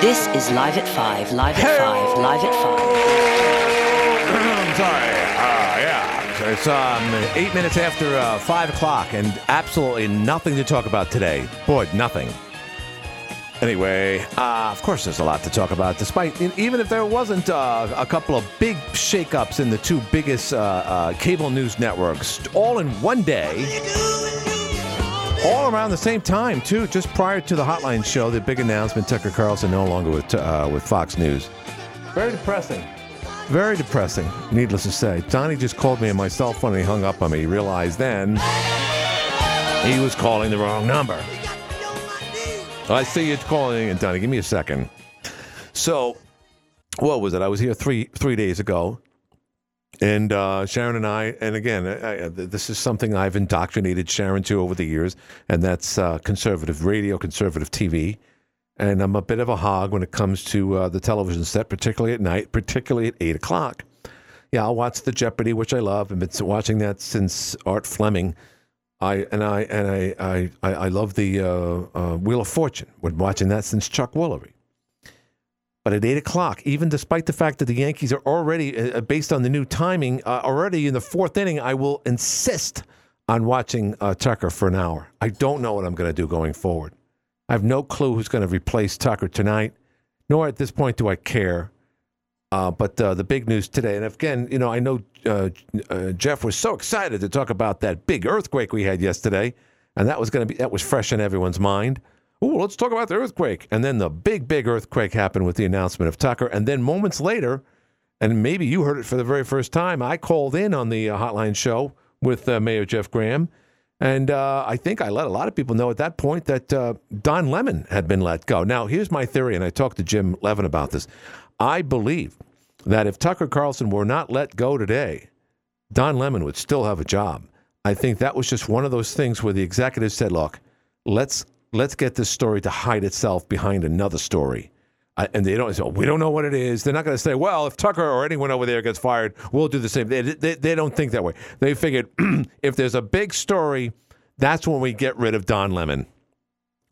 This is Live at 5, Live at 5, Live at 5. I'm sorry. Uh, yeah. It's um, eight minutes after uh, five o'clock, and absolutely nothing to talk about today. Boy, nothing. Anyway, uh, of course, there's a lot to talk about. Despite even if there wasn't uh, a couple of big shakeups in the two biggest uh, uh, cable news networks, all in one day, all around the same time too. Just prior to the Hotline show, the big announcement: Tucker Carlson no longer with uh, with Fox News. Very depressing. Very depressing, needless to say. Donnie just called me on my cell phone and he hung up on me. He realized then he was calling the wrong number. I see you calling and Donnie. Give me a second. So, what was it? I was here three three days ago, and uh, Sharon and I, and again, I, I, this is something I've indoctrinated Sharon to over the years, and that's uh, conservative radio, conservative TV. And I'm a bit of a hog when it comes to uh, the television set, particularly at night, particularly at eight o'clock. Yeah, I'll watch the Jeopardy, which I love. I've been watching that since Art Fleming. I and I and I I, I, I love the uh, uh, Wheel of Fortune. Been watching that since Chuck Woolery. But at eight o'clock, even despite the fact that the Yankees are already, uh, based on the new timing, uh, already in the fourth inning, I will insist on watching uh, Tucker for an hour. I don't know what I'm going to do going forward. I have no clue who's going to replace Tucker tonight, nor at this point do I care. Uh, but uh, the big news today, and again, you know, I know uh, uh, Jeff was so excited to talk about that big earthquake we had yesterday, and that was going to be that was fresh in everyone's mind. Oh, let's talk about the earthquake, and then the big, big earthquake happened with the announcement of Tucker, and then moments later, and maybe you heard it for the very first time, I called in on the uh, hotline show with uh, Mayor Jeff Graham. And uh, I think I let a lot of people know at that point that uh, Don Lemon had been let go. Now, here's my theory, and I talked to Jim Levin about this. I believe that if Tucker Carlson were not let go today, Don Lemon would still have a job. I think that was just one of those things where the executive said, "Look, let's let's get this story to hide itself behind another story." And they don't say, "We don't know what it is." They're not going to say, "Well, if Tucker or anyone over there gets fired, we'll do the same." They they, they don't think that way. They figured if there's a big story, that's when we get rid of Don Lemon.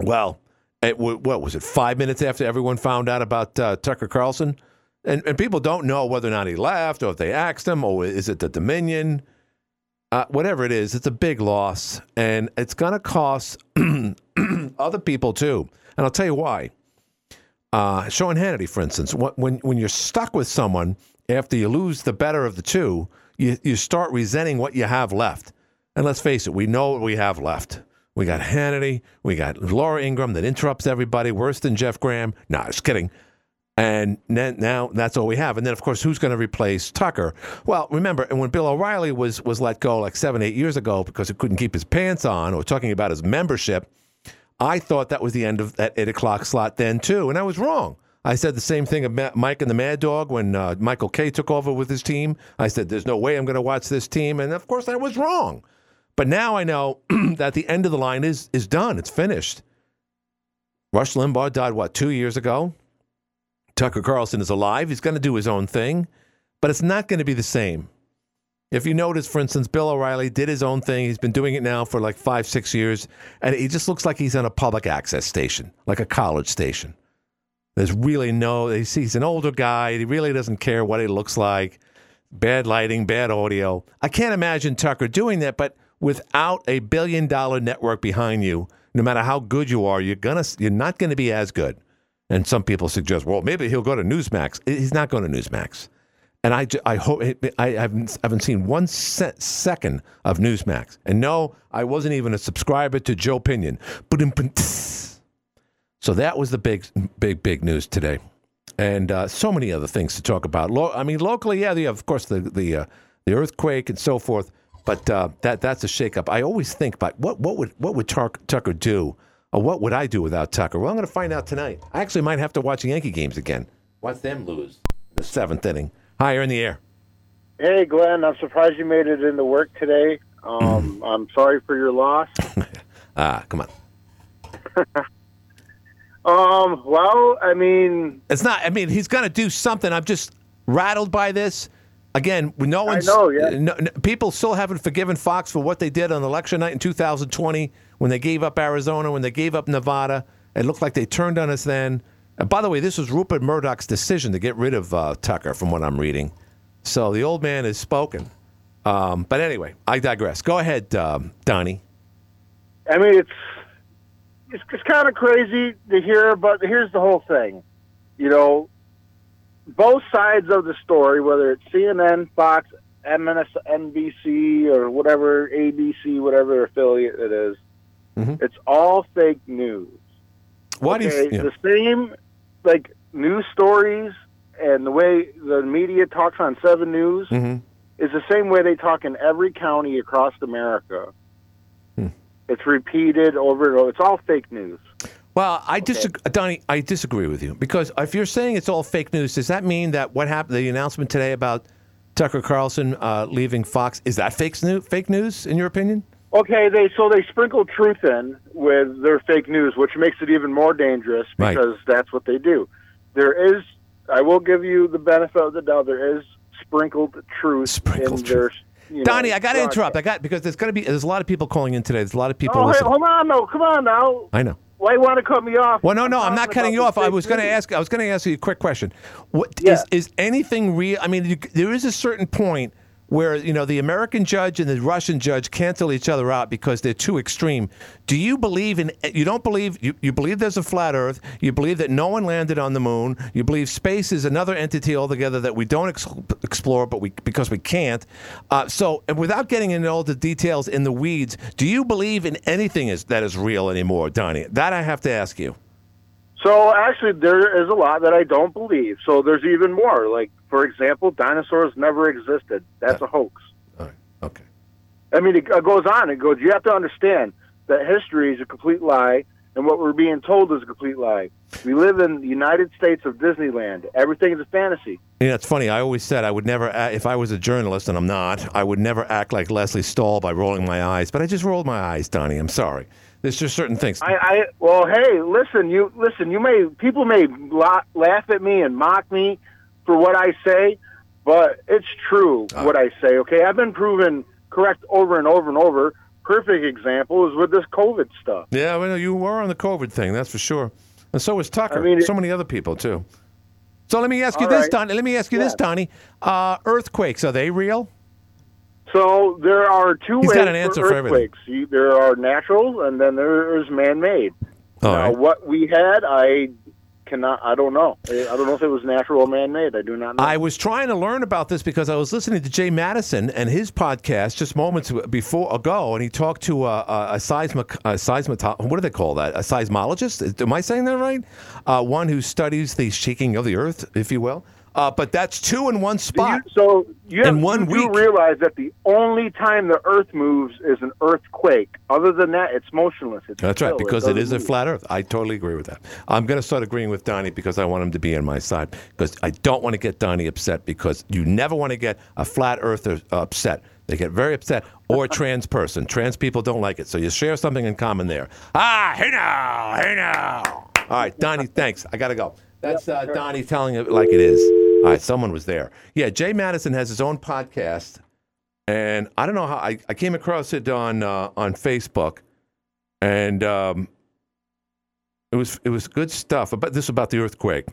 Well, it, what was it? Five minutes after everyone found out about uh, Tucker Carlson, and, and people don't know whether or not he left or if they axed him or is it the Dominion. Uh, whatever it is, it's a big loss, and it's going to cost other people too. And I'll tell you why. Uh, Sean Hannity, for instance, when when you're stuck with someone after you lose the better of the two, you you start resenting what you have left. And let's face it, we know what we have left. We got Hannity, we got Laura Ingraham that interrupts everybody, worse than Jeff Graham. No, just kidding. And then, now that's all we have. And then, of course, who's going to replace Tucker? Well, remember, and when Bill O'Reilly was was let go like seven, eight years ago because he couldn't keep his pants on, or talking about his membership, I thought that was the end of that eight o'clock slot then too, and I was wrong. I said the same thing about Mike and the Mad Dog when uh, Michael Kay took over with his team. I said, "There's no way I'm going to watch this team," and of course, I was wrong. But now I know that the end of the line is is done. It's finished. Rush Limbaugh died what two years ago. Tucker Carlson is alive. He's going to do his own thing, but it's not going to be the same. If you notice, for instance, Bill O'Reilly did his own thing. He's been doing it now for like five, six years, and he just looks like he's on a public access station, like a college station. There's really no, he's an older guy. He really doesn't care what he looks like. Bad lighting, bad audio. I can't imagine Tucker doing that, but without a billion dollar network behind you, no matter how good you are, you're gonna you're not going to be as good. And some people suggest, well, maybe he'll go to Newsmax. He's not going to Newsmax. And I, I hope I haven't, haven't seen one se- second of Newsmax. And no, I wasn't even a subscriber to Joe Pinion. So that was the big, big, big news today, and uh, so many other things to talk about. Lo- I mean, locally, yeah, have, of course, the the uh, the earthquake and so forth. But uh, that that's a shakeup. I always think about what what would what would Tucker do or what would I do without Tucker? Well, I'm going to find out tonight. I actually might have to watch Yankee games again. Watch them lose the seventh inning. Hi, you're in the air. Hey, Glenn. I'm surprised you made it into work today. Um, I'm sorry for your loss. ah, come on. um. Well, I mean, it's not. I mean, he's going to do something. I'm just rattled by this. Again, no one's. I know, yeah. No, no, people still haven't forgiven Fox for what they did on election night in 2020 when they gave up Arizona, when they gave up Nevada. It looked like they turned on us then. And by the way, this was Rupert Murdoch's decision to get rid of uh, Tucker, from what I'm reading. So the old man has spoken. Um, but anyway, I digress. Go ahead, um, Donnie. I mean, it's it's, it's kind of crazy to hear, but here's the whole thing. You know, both sides of the story, whether it's CNN, Fox, MSNBC, or whatever ABC, whatever affiliate it is, Mhm. it's all fake news. Why do okay, you? Yeah. the same like news stories and the way the media talks on Seven News Mhm. is the same way they talk in every county across America. Hmm. It's repeated over and over. It's all fake news. Well, I disagree, Donnie. I disagree with you because if you're saying it's all fake news, does that mean that what happened, the announcement today about Tucker Carlson uh, leaving Fox, is that fake news? Fake news, in your opinion? Okay, they so they sprinkle truth in with their fake news, which makes it even more dangerous Right. because that's what they do. There is, I will give you the benefit of the doubt. There is sprinkled truth Sprinkled in their. You know, Donnie, I got to interrupt. I got because there's going to be there's a lot of people calling in today. There's a lot of people. Oh, hey, hold on, no, come on now. I know. Why you want to cut me off? Well, no, no, I'm not cutting you off. I was going to ask. I was going to ask you a quick question. What is Yeah. is anything real? I mean, you, there is a certain point where you know the American judge and the Russian judge cancel each other out because they're too extreme. Do you believe in? You don't believe you, you believe there's a flat Earth. You believe that no one landed on the moon. You believe space is another entity altogether that we don't ex- explore, but we because we can't. Uh, so, and without getting into all the details in the weeds, do you believe in anything is, that is real anymore, Donnie? That I have to ask you. So actually, there is a lot that I don't believe. So there's even more. Like for example, dinosaurs never existed. That's a hoax. All right. Okay. I mean, it goes on. It goes. You have to understand that history is a complete lie, and what we're being told is a complete lie. We live in the United States of Disneyland. Everything is a fantasy. Yeah, it's funny. I always said I would never, act, if I was a journalist, and I'm not, I would never act like Lesley Stahl by rolling my eyes. But I just rolled my eyes, Donnie. I'm sorry. There's just certain things. I, I well, hey, listen, you listen. You may people may laugh at me and mock me for what I say, but it's true what I say. Okay, I've been proven correct over and over and over. Perfect example is with this COVID stuff. yeah, well, you were on the COVID thing, that's for sure. And so was Tucker. I mean, so many other people too. So let me ask you All this, right. Donnie. Let me ask you this, Yeah. Donnie. Uh, earthquakes are they real? So there are two He's ways got an answer for for earthquakes. There are natural, and then there is man-made. All now, right. what we had, I cannot. I don't know. I I don't know if it was natural or man-made. I do not know. I was trying to learn about this because I was listening to Jay Matteson and his podcast just moments before ago, and he talked to a, a, a seismic, a seismito- what do they call that? A seismologist? Am I saying that right? Uh, one who studies the shaking of the earth, if you will. Uh, but that's two in one spot. you- so you, have, In one you do week. realize that the only time the Earth moves is an earthquake. Other than that, it's motionless. It's That's right, because it doesn't is a flat Earth. I totally agree with that. I'm going to start agreeing with Donnie because I want him to be on my side. Because I don't want to get Donnie upset because you never want to get a flat Earther upset. They get very upset, or a trans person. Trans people don't like it, so you share something in common there. Ah, hey now, hey now. All right, Donnie, thanks. I got to go. That's uh, Donnie telling it like it is. All right, someone was there. Yeah, Jay Matteson has his own podcast, and I don't know how I, I came across it on uh, on Facebook and um, it was it was good stuff. But this is about the earthquake.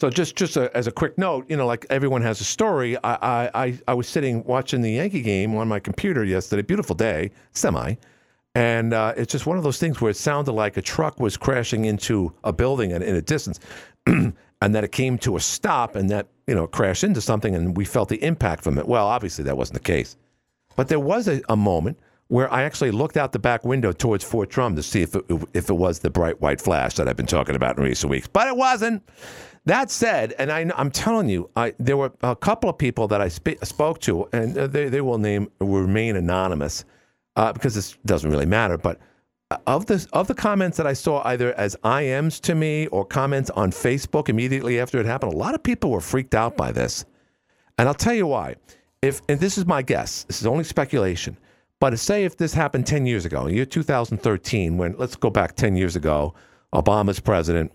So just just a, as a quick note, you know, like everyone has a story. I, I I I was sitting watching the Yankee game on my computer yesterday. Beautiful day, semi, and uh, it's just one of those things where it sounded like a truck was crashing into a building in, in a distance, and that it came to a stop, and that you know crashed into something, and we felt the impact from it. Well, obviously that wasn't the case. But there was a, a moment where I actually looked out the back window towards Fort Drum to see if it, if it was the bright white flash that I've been talking about in recent weeks. But it wasn't. That said, and I, I'm telling you, I, there were a couple of people that I sp- spoke to, and uh, they, they will name remain anonymous uh, because this doesn't really matter. But uh, of the of the comments that I saw either as IMs to me or comments on Facebook immediately after it happened, a lot of people were freaked out by this. And I'll tell you why. If and this is my guess, this is only speculation. But say if this happened 10 years ago, in year 2013, when let's go back 10 years ago, Obama's president.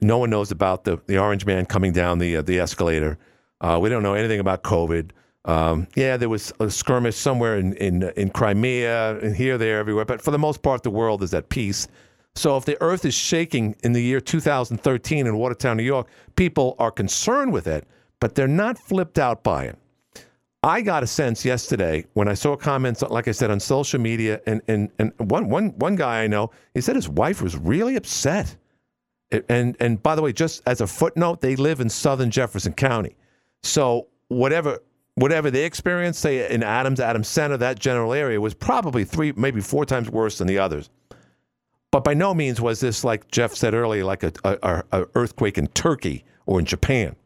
No one knows about the, the orange man coming down the uh, the escalator. Uh, we don't know anything about COVID. Um, yeah, there was a skirmish somewhere in, in in Crimea and here, there, everywhere. But for the most part, the world is at peace. So if the earth is shaking in the year 2013 in Watertown, New York, people are concerned with it, but they're not flipped out by it. I got a sense yesterday when I saw comments, like I said, on social media, and, and, and one, one, one guy I know, he said his wife was really upset. And, and by the way, just as a footnote, they live in southern Jefferson County. So whatever whatever they experienced, say in Adams, Adams Center, that general area was probably three, maybe four times worse than the others. But by no means was this, like Jeff said earlier, like a, a, a earthquake in Turkey or in Japan.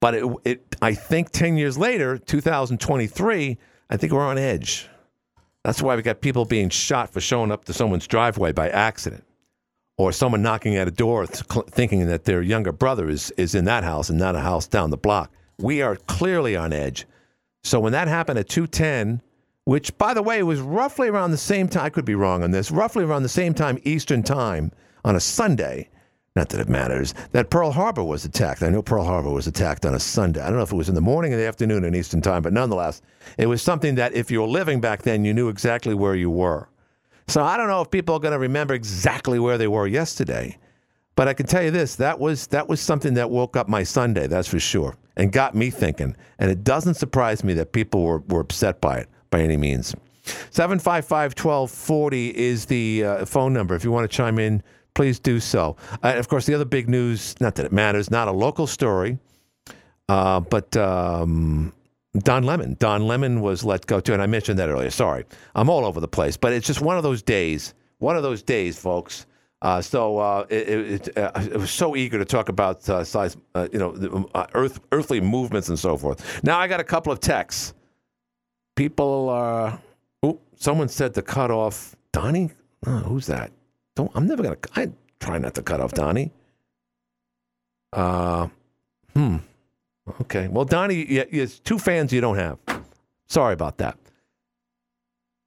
But it, it, I think 10 years later, 2023, I think we're on edge. That's why we got people being shot for showing up to someone's driveway by accident, or someone knocking at a door th- thinking that their younger brother is, is in that house and not a house down the block. We are clearly on edge. So when that happened at 210, which by the way was roughly around the same time, I could be wrong on this, roughly around the same time Eastern time on a Sunday, not that it matters, that Pearl Harbor was attacked. I know Pearl Harbor was attacked on a Sunday. I don't know if it was in the morning or the afternoon in Eastern time, but nonetheless, it was something that if you were living back then, you knew exactly where you were. So I don't know if people are going to remember exactly where they were yesterday, but I can tell you this: that was that was something that woke up my Sunday. That's for sure and got me thinking. And it doesn't surprise me that people were, were upset by it by any means. 755 1240 is the uh, phone number. If you want to chime in, please do so. Uh, of course, the other big news, not that it matters, not a local story, uh, but um, Don Lemon. Don Lemon was let go too, and I mentioned that earlier. Sorry, I'm all over the place, but it's just one of those days. One of those days, folks, uh, so uh, it, it, uh, it, was so eager to talk about uh, size, uh, you know, uh, earth, earthly movements and so forth. Now I got a couple of texts. People are. Oh, someone said to cut off Donnie. Oh, who's that? Don't. I'm never gonna. I try not to cut off Donnie. Uh, hmm. Okay. Well, Donnie, yeah, two fans you don't have. Sorry about that.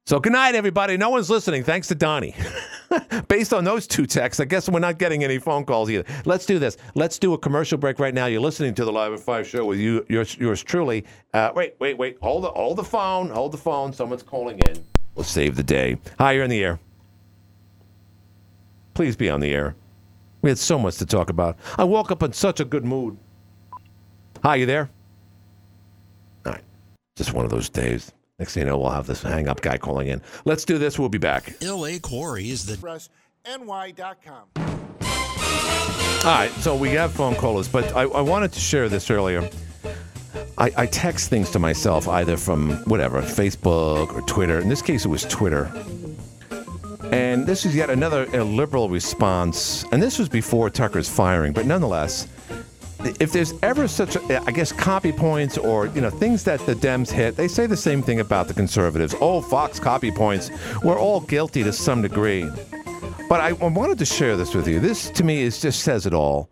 So good night, everybody. No one's listening. Thanks to Donnie. Based on those two texts, I guess we're not getting any phone calls either. Let's do this. Let's do a commercial break right now. You're listening to the Live at Five show with you, yours, yours truly. Uh, wait, wait, wait. Hold the, hold the phone. Hold the phone. Someone's calling in. We'll save the day. Hi, you're in the air. Please be on the air. We had so much to talk about. I woke up in such a good mood. Hi, you there? All right. Just one of those days. Next thing you know, we'll have this hang up guy calling in. Let's do this. We'll be back. LA Quarry is the ny.com. All right, so we have phone callers, but I, I wanted to share this earlier. I, I, text things to myself either from whatever, Facebook or Twitter. In this case, it was Twitter. And this is yet another liberal response. And this was before Tucker's firing, but nonetheless, if there's ever such, a, I guess, copy points or you know things that the Dems hit, they say the same thing about the conservatives. Oh, Fox copy points. We're all guilty to some degree. But I wanted to share this with you. This to me is just says it all.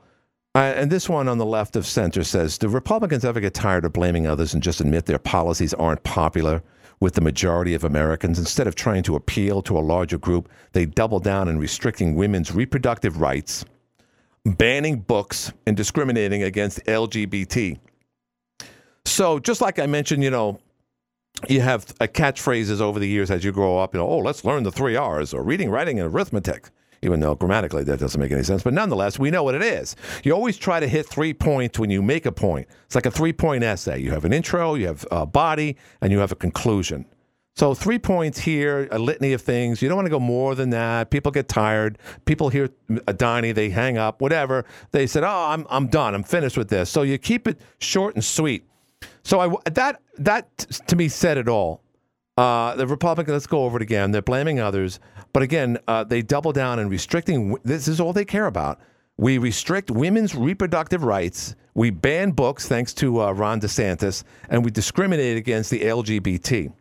Uh, and this one on the left of center says, "Do Republicans ever get tired of blaming others and just admit their policies aren't popular?" with the majority of Americans. Instead of trying to appeal to a larger group, they double down in restricting women's reproductive rights banning books and discriminating against LGBT. So, just like I mentioned, you know, you have catchphrases over the years as you grow up. You know, oh, let's learn the three R's or reading, writing, and arithmetic. Even though grammatically that doesn't make any sense, but nonetheless, we know what it is. You always try to hit three points when you make a point. It's like a three point essay. You have an intro, you have a body, and you have a conclusion. So three points here, a litany of things. You don't want to go more than that. People get tired. People hear a Donnie, they hang up, whatever. They said, "Oh, I'm I'm done. I'm finished with this." So you keep it short and sweet. So I that that to me said it all. Uh, the Republicans, let's go over it again. They're blaming others, but again, uh, they double down and restricting. This is all they care about. We restrict women's reproductive rights. We ban books, thanks to uh, Ron DeSantis, and we discriminate against the LGBT.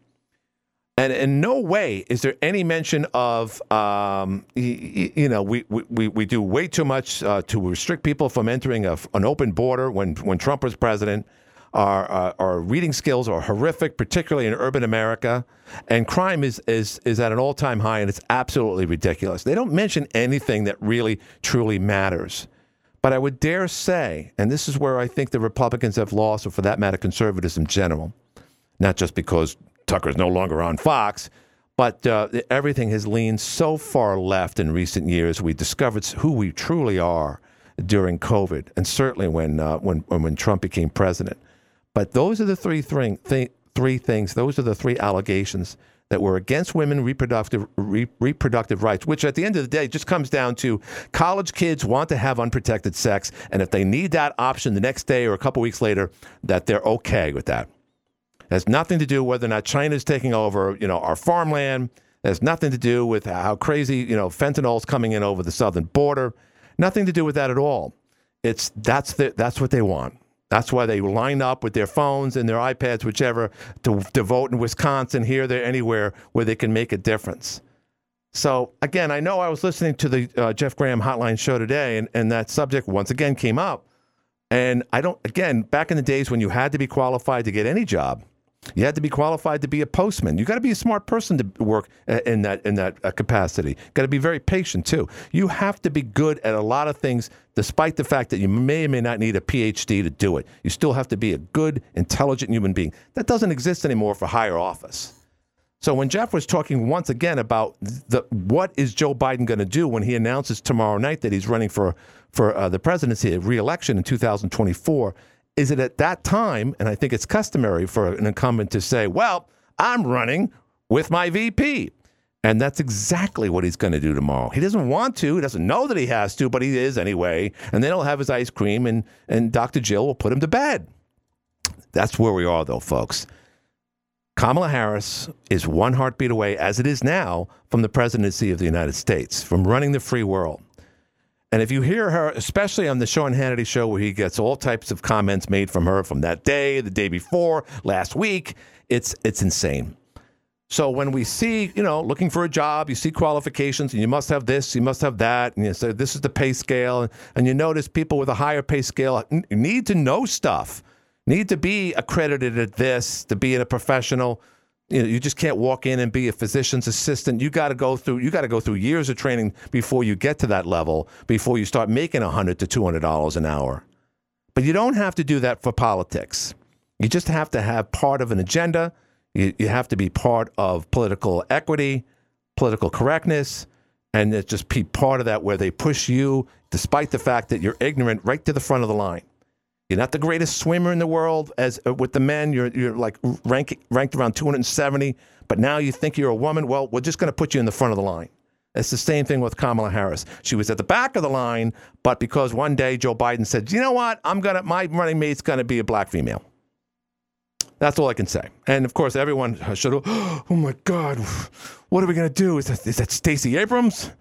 And in no way is there any mention of, um, you, you, know, we, we, we do way too much uh, to restrict people from entering a, an open border when, when Trump was president. Our, uh, our reading skills are horrific, particularly in urban America. And crime is, is, is at an all time high, and it's absolutely ridiculous. They don't mention anything that really, truly matters. But I would dare say, and this is where I think the Republicans have lost, or for that matter, conservatives in general, not just because Tucker's no longer on Fox, But uh, everything has leaned so far left in recent years. We discovered who we truly are during COVID, and certainly when uh, when when Trump became president. But those are the three thing, th- three things. Those are the three allegations that were against women reproductive re- reproductive rights, which at the end of the day just comes down to college kids want to have unprotected sex, and if they need that option the next day or a couple weeks later, that they're okay with that. It has nothing to do whether or not China's taking over, you know, our farmland. It has nothing to do with how crazy, you know, fentanyl's coming in over the southern border. Nothing to do with that at all. It's that's the, that's what they want. That's why they line up with their phones and their iPads, whichever, to, to vote in Wisconsin, here, there, anywhere where they can make a difference. So, again, I know I was listening to the uh, Jeff Graham hotline show today, and, and that subject once again came up. And I don't, again, back in the days when you had to be qualified to get any job, you had to be qualified to be a postman. You got to be a smart person to work in that in that uh, capacity. Got to be very patient too. You have to be good at a lot of things, despite the fact that you may or may not need a PhD to do it. You still have to be a good, intelligent human being. That doesn't exist anymore for higher office. So when Jeff was talking once again about the what is Joe Biden going to do when he announces tomorrow night that he's running for for uh, the presidency reelection in 2024 is it at that time, and I think it's customary for an incumbent to say, well, I'm running with my VP. And that's exactly what he's going to do tomorrow. He doesn't want to, he doesn't know that he has to, but he is anyway. And then he'll have his ice cream, and, and Dr. Jill will put him to bed. That's where we are, though, folks. Kamala Harris is one heartbeat away, as it is now, from the presidency of the United States, from running the free world. And if you hear her, especially on the Sean Hannity show, where he gets all types of comments made from her from that day, the day before, last week, it's it's insane. So when we see, you know, looking for a job, you see qualifications, and you must have this, you must have that, and you say this is the pay scale, and you notice people with a higher pay scale need to know stuff, need to be accredited at this to be a professional you know, you just can't walk in and be a physician's assistant. You got to go through you got to go through years of training before you get to that level, before you start making a 100 to 200 dollars an hour. But you don't have to do that for politics. You just have to have part of an agenda. You, you have to be part of political equity, political correctness, and just be part of that where they push you, despite the fact that you're ignorant, right to the front of the line. You're not the greatest swimmer in the world as uh, with the men. You're you're like rank, ranked around 270, but now you think you're a woman. Well, we're just going to put you in the front of the line. It's the same thing with Kamala Harris. She was at the back of the line, but because one day Joe Biden said, "You know what? I'm gonna my running mate's going to be a black female." That's all I can say. And of course, everyone should. Oh my God, what are we going to do? Is that, is that Stacey Abrams?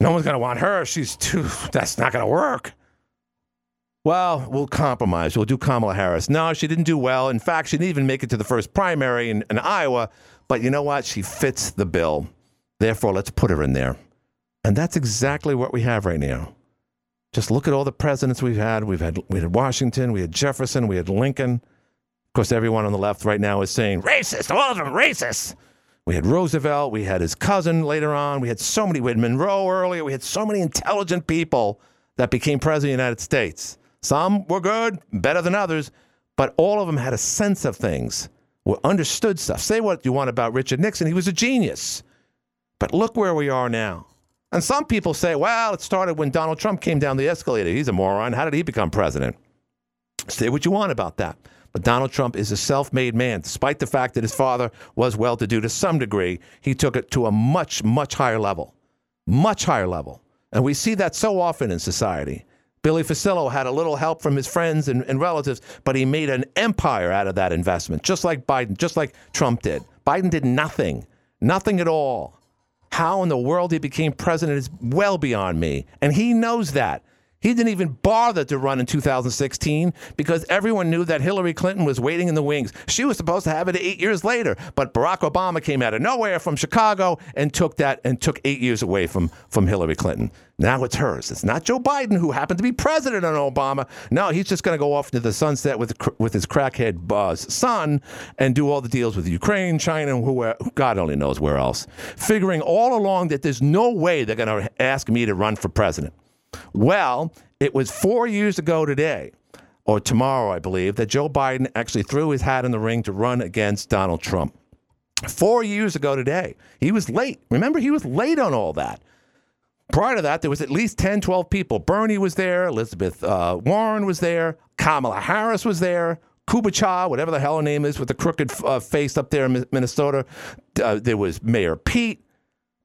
No one's going to want her. She's too. That's not going to work well, we'll compromise. We'll do Kamala Harris. No, she didn't do well. In fact, she didn't even make it to the first primary in, in Iowa. But you know what? She fits the bill. Therefore, let's put her in there. And that's exactly what we have right now. Just look at all the presidents we've had. We've had we had Washington, we had Jefferson, we had Lincoln. Of course, everyone on the left right now is saying racist, all of them racist. We had Roosevelt, we had his cousin later on, we had so many, we had Monroe earlier, we had so many intelligent people that became president of the United States. Some were good, better than others, but all of them had a sense of things, were understood stuff. Say what you want about Richard Nixon, he was a genius. But look where we are now. And some people say, well, it started when Donald Trump came down the escalator. He's a moron. How did he become president? Say what you want about that. But Donald Trump is a self made man. Despite the fact that his father was well to do to some degree, he took it to a much, much higher level. Much higher level. And we see that so often in society. Billy Fuccillo had a little help from his friends and, and, relatives, but he made an empire out of that investment, just like Biden, just like Trump did. Biden did nothing, nothing at all. How in the world he became president is well beyond me. And he knows that. He didn't even bother to run in 2016 because everyone knew that Hillary Clinton was waiting in the wings. She was supposed to have it eight years later, but Barack Obama came out of nowhere from Chicago and took that and took eight years away from, from Hillary Clinton. Now it's hers. It's not Joe Biden who happened to be president on Obama. No, he's just going to go off into the sunset with with his crackhead buzz son and do all the deals with Ukraine, China, and who God only knows where else. Figuring all along that there's no way they're going to ask me to run for president. Well, it was four years ago today, or tomorrow, I believe, that Joe Biden actually threw his hat in the ring to run against Donald Trump. Four years ago today, he was late. Remember, he was late on all that. Prior to that, there was at least 10, 12 people. Bernie was there. Elizabeth uh, Warren was there. Kamala Harris was there. Kubacha, whatever the hell her name is, with the crooked uh, face up there in Minnesota. Uh, there was Mayor Pete.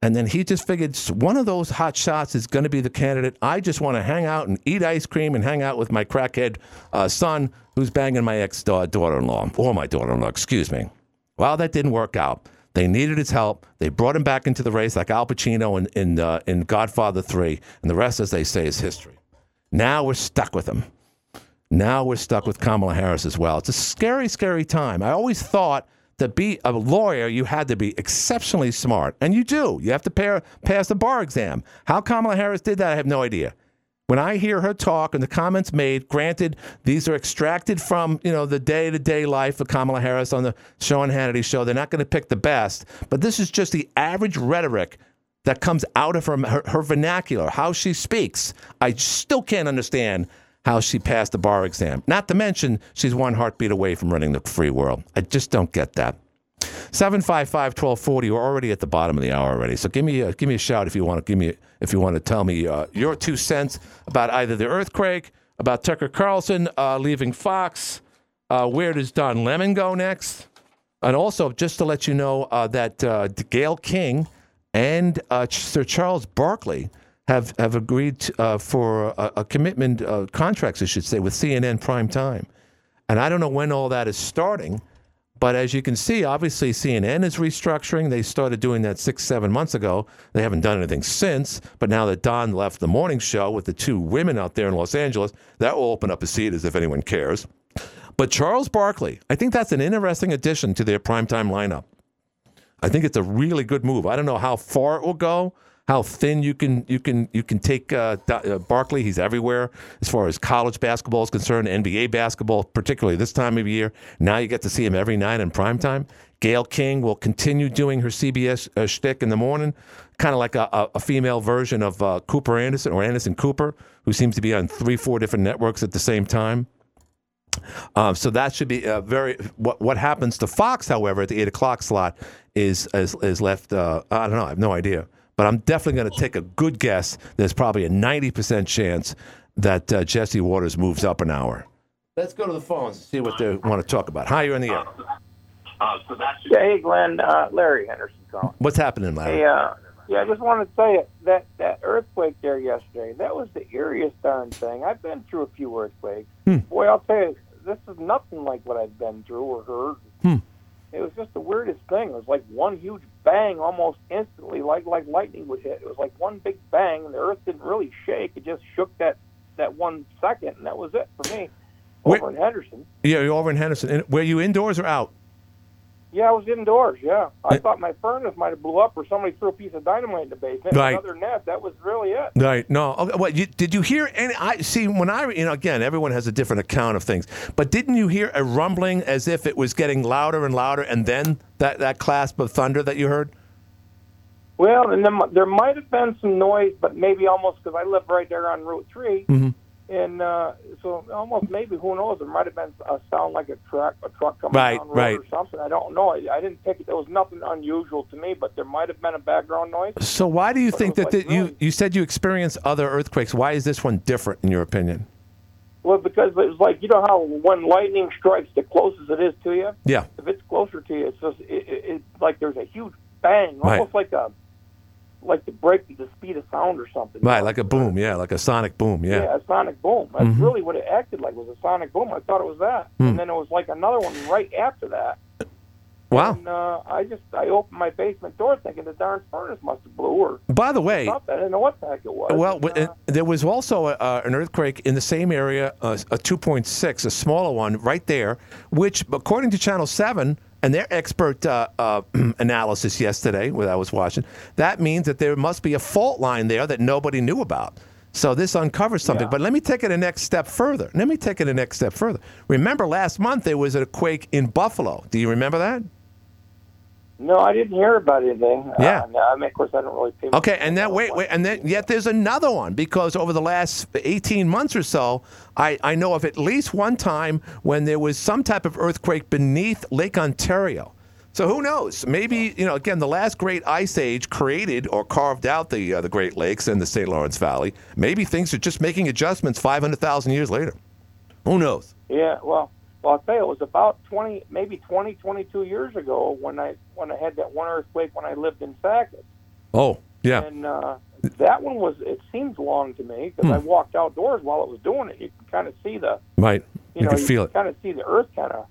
And then he just figured one of those hot shots is going to be the candidate. I just want to hang out and eat ice cream and hang out with my crackhead uh, son who's banging my ex daughter in law, or my daughter in law, excuse me. Well, that didn't work out. They needed his help. They brought him back into the race like Al Pacino in, in, uh, in Godfather 3. And the rest, as they say, is history. Now we're stuck with him. Now we're stuck with Kamala Harris as well. It's a scary, scary time. I always thought to be a lawyer, you had to be exceptionally smart. And you do. You have to pair, pass the bar exam. How Kamala Harris did that, I have no idea. When I hear her talk and the comments made, granted, these are extracted from you know the day-to-day life of Kamala Harris on the Sean Hannity show. They're not going to pick the best, but this is just the average rhetoric that comes out of her, her, her vernacular, how she speaks. I still can't understand how she passed the bar exam. Not to mention, she's one heartbeat away from running the free world. I just don't get that. 755 1240. We're already at the bottom of the hour already. So give me a, give me a shout if you want to give me if you want to tell me uh, your two cents about either the earthquake, about Tucker Carlson uh, leaving Fox. Uh, where does Don Lemon go next? And also, just to let you know uh, that uh, Gayle King and uh, Sir Charles Barkley have have agreed uh, for a, a commitment uh, contracts, I should say, with CNN Prime Time, and I don't know when all that is starting. But as you can see, obviously CNN is restructuring. They started doing that six, seven months ago. They haven't done anything since. But now that Don left the morning show with the two women out there in Los Angeles, that will open up a seat as if anyone cares. But Charles Barkley, I think that's an interesting addition to their primetime lineup. I think it's a really good move. I don't know how far it will go how thin you can you can you can take uh, uh, Barkley. He's everywhere as far as college basketball is concerned, NBA basketball, particularly this time of year. Now you get to see him every night in prime time. Gayle King will continue doing her CBS uh, shtick in the morning, kind of like a, a, female version of uh, Cooper Anderson or Anderson Cooper, who seems to be on three, four different networks at the same time. Um, so that should be uh, very. What what happens to Fox, however, at the eight o'clock slot is is, is left. Uh, I don't know. I have no idea but I'm definitely going to take a good guess. There's probably a 90% chance that uh, Jesse Watters moves up an hour. Let's go to the phones and see what they want to talk about. Hi, you're in the air. Uh, so that's yeah, hey, Glenn, uh, Larry Henderson calling. What's happening, Larry? Hey, uh, yeah, I just wanted to say that that earthquake there yesterday, that was the eeriest darn thing. I've been through a few earthquakes. Hmm. Boy, I'll tell you, this is nothing like what I've been through or heard. Hmm. It was just the weirdest thing. It was like one huge bang almost instantly, like like lightning would hit. It was like one big bang, and the earth didn't really shake. It just shook that that one second, and that was it for me. Over Where, in Henderson. Yeah, over in Henderson. And were you indoors or out? Yeah, I was indoors. Yeah, I thought my furnace might have blew up, or somebody threw a piece of dynamite in the basement. Right. Other than that, that was really it. Right. No. Okay, what you, did you hear any? I see. When I, you know, again, everyone has a different account of things. But didn't you hear a rumbling as if it was getting louder and louder, and then that that clasp of thunder that you heard? Well, and then there might have been some noise, but maybe almost because I live right there on Route 3 mm-hmm. And uh, so almost maybe who knows? It might have been a sound like a truck, a truck coming right, down the road right. or something. I don't know. I, I didn't pick it. There was nothing unusual to me, but there might have been a background noise. So why do you But think that was the, you you said you experienced other earthquakes? Why is this one different in your opinion? Well, because it was like you know how when lightning strikes, the closest it is to you, Yeah. if it's closer to you, it's just it, it, it's like there's a huge bang, Right. almost like a like the break the speed of sound or something. Right, like a boom. Yeah, like a sonic boom. Yeah. Yeah, a sonic boom. That's Mhm. really what it acted like was a sonic boom. I thought it was that, Hmm. and then it was like another one right after that. Wow. And uh, I just I opened my basement door thinking the darn furnace must have blew or By the way, something. I didn't know what the heck it was. Well, And, uh, there was also a, uh, an earthquake in the same area, uh, a 2.6, a smaller one right there, which, according to Channel 7 and their expert uh, uh, analysis yesterday, what I was watching, that means that there must be a fault line there that nobody knew about. So this uncovers something. Yeah. But let me take it a next step further. Let me take it a next step further. Remember last month there was a quake in Buffalo. Do you remember that? No, I didn't hear about anything. Yeah. Uh, no, I mean, of course, I don't really pay. Okay, and then attention wait, wait, and then yet there's another one because over the last 18 months or so, I, I know of at least one time when there was some type of earthquake beneath Lake Ontario. So who knows? Maybe you know. Again, the last great ice age created or carved out the uh, the Great Lakes and the St. Lawrence Valley. Maybe things are just making adjustments 500,000 years later. Who knows? Yeah, well, well, I'll tell you, it was about 20, maybe 20, 22 years ago when I when I had that one earthquake when I lived in Sackett. Oh, yeah. And uh, that one was, it seemed long to me because I Hmm. walked outdoors while it was doing it. You could kind of see the, Right. you, You know, could you feel it. kind of see the earth kind of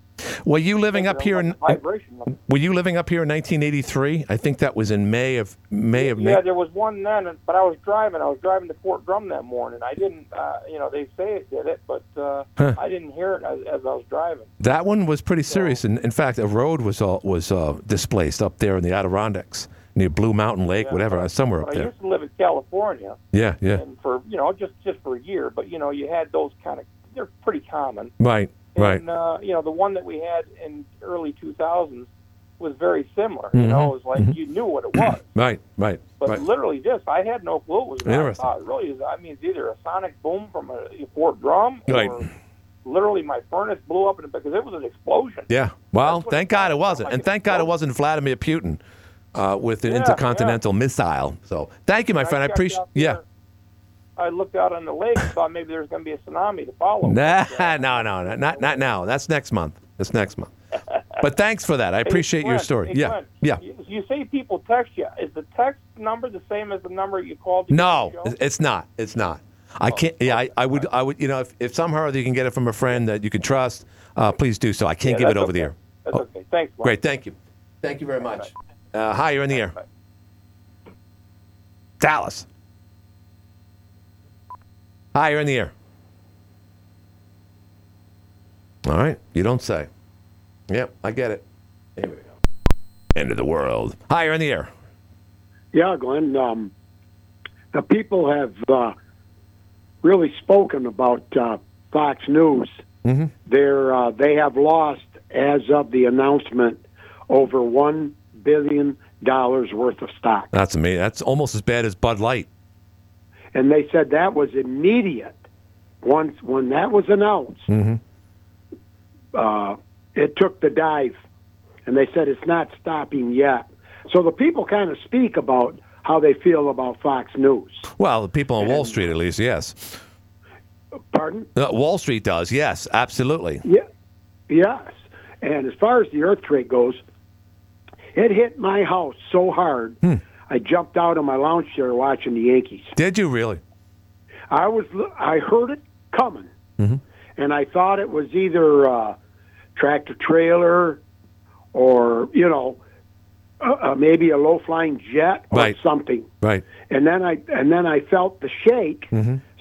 Were you living up here in? vibration. Were you living up here in 1983? I think that was in May of May of. Yeah, there was one then, but I was driving. I was driving to Fort Drum that morning. I didn't, uh, you know, they say it did it, but uh, Huh. I didn't hear it as, as I was driving. That one was pretty serious. And in fact, a road was all, was uh, displaced up there in the Adirondacks near Blue Mountain Lake, Yeah, whatever, uh, somewhere up there. I used to live in California, Yeah, yeah. and for you know, just just for a year. But you know, you had those kind of they're pretty common. Right, right. And uh, you know, the one that we had in early 2000s was very similar. You know, it was like you knew what it was, Right, right, but right. literally this, I had no clue it was. about. Interesting. It really is. I mean, it's either a sonic boom from a Fort Drum, Right. or literally my furnace blew up in it because it was an explosion. Yeah. Well, thank God it wasn't, like. and thank God it wasn't Vladimir Putin uh, with an Yeah, intercontinental missile. So, thank you, my I friend. I appreciate. Yeah. there. I looked out on the lake and thought maybe there was going to be a tsunami to follow. Nah, no, no, no, not not now. That's next month. That's next month. But thanks for that. I Hey, appreciate your story. hey, yeah, Glenn, yeah. You, you say people text you. Is the text number the same as the number you called? No, get the show? it's not. It's not. I Oh, can't. Yeah, I, I would. I would. You know, if, if somehow you can get it from a friend that you can trust, uh, please do so. I can't Yeah, give it over the air. That's Oh, okay. Thanks. Glenn. Great. Thank you. Thank you very much. Uh, hi, you're in the air. Dallas. Hi, you're in the air. All right, you don't say. Yep, I get it. Here we go. End of the world. Hi, you're in the air. Yeah, Glenn. Um, the people have uh, really spoken about uh, Fox News. Mhm. They're uh, they have lost, as of the announcement, over one billion dollars worth of stock, That's amazing. That's almost as bad as Bud Light. And they said that was immediate. Once when that was announced, Mhm. uh, it took the dive, and they said it's not stopping yet. So the people kind of speak about how they feel about Fox News. Well, the people on Wall Street, at least, yes. Pardon? Uh, Wall Street does, yes, absolutely. Yeah, yes. And as far as the earthquake goes, it hit my house so hard, I jumped out of my lounge chair watching the Yankees. Did you really? I was, I heard it coming, and I thought it was either uh, tractor trailer or you know, uh, uh, maybe a low flying jet or Right. something. Right. And then I and then I felt the shake,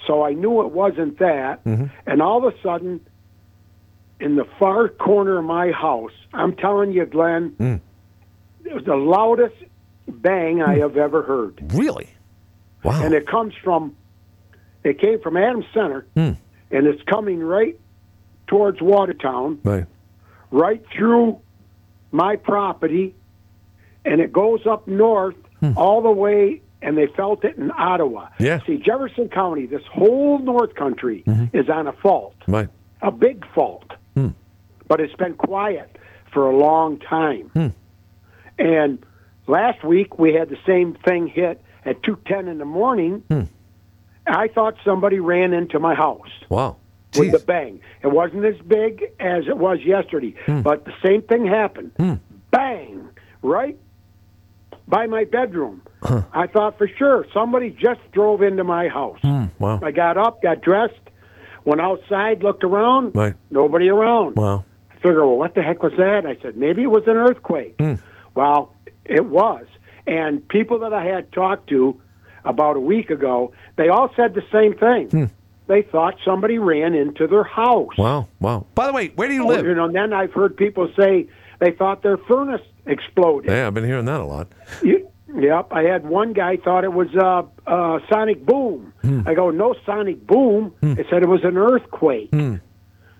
so I knew it wasn't that. And all of a sudden, in the far corner of my house, I'm telling you, Glenn, it was the loudest bang I have ever heard, Really? Wow. and it comes from, it came from Adams Center, hmm. and it's coming right towards Watertown, right. right through my property, and it goes up north hmm. all the way, and they felt it in Ottawa. Yeah. See, Jefferson County, this whole North Country mm-hmm. is on a fault, Right. a big fault, hmm. but it's been quiet for a long time. And last week we had the same thing hit at two ten in the morning. Hmm. I thought somebody ran into my house Wow. with Jeez. the bang. It wasn't as big as it was yesterday, hmm. but the same thing happened. Hmm. Bang! Right by my bedroom. I thought for sure somebody just drove into my house. Wow. I got up, got dressed, went outside, looked around. Right. Nobody around. Wow. I figured, well, what the heck was that? I said, maybe it was an earthquake. Well, it was. And people that I had talked to about a week ago, they all said the same thing. Hmm. They thought somebody ran into their house. Wow. Wow. By the way, where do you You live? know, and then I've heard people say they thought their furnace exploded. Yeah, I've been hearing that a lot. You- Yep, I had one guy thought it was a, a sonic boom. Hmm. I go, no sonic boom. Hmm. It said it was an earthquake, and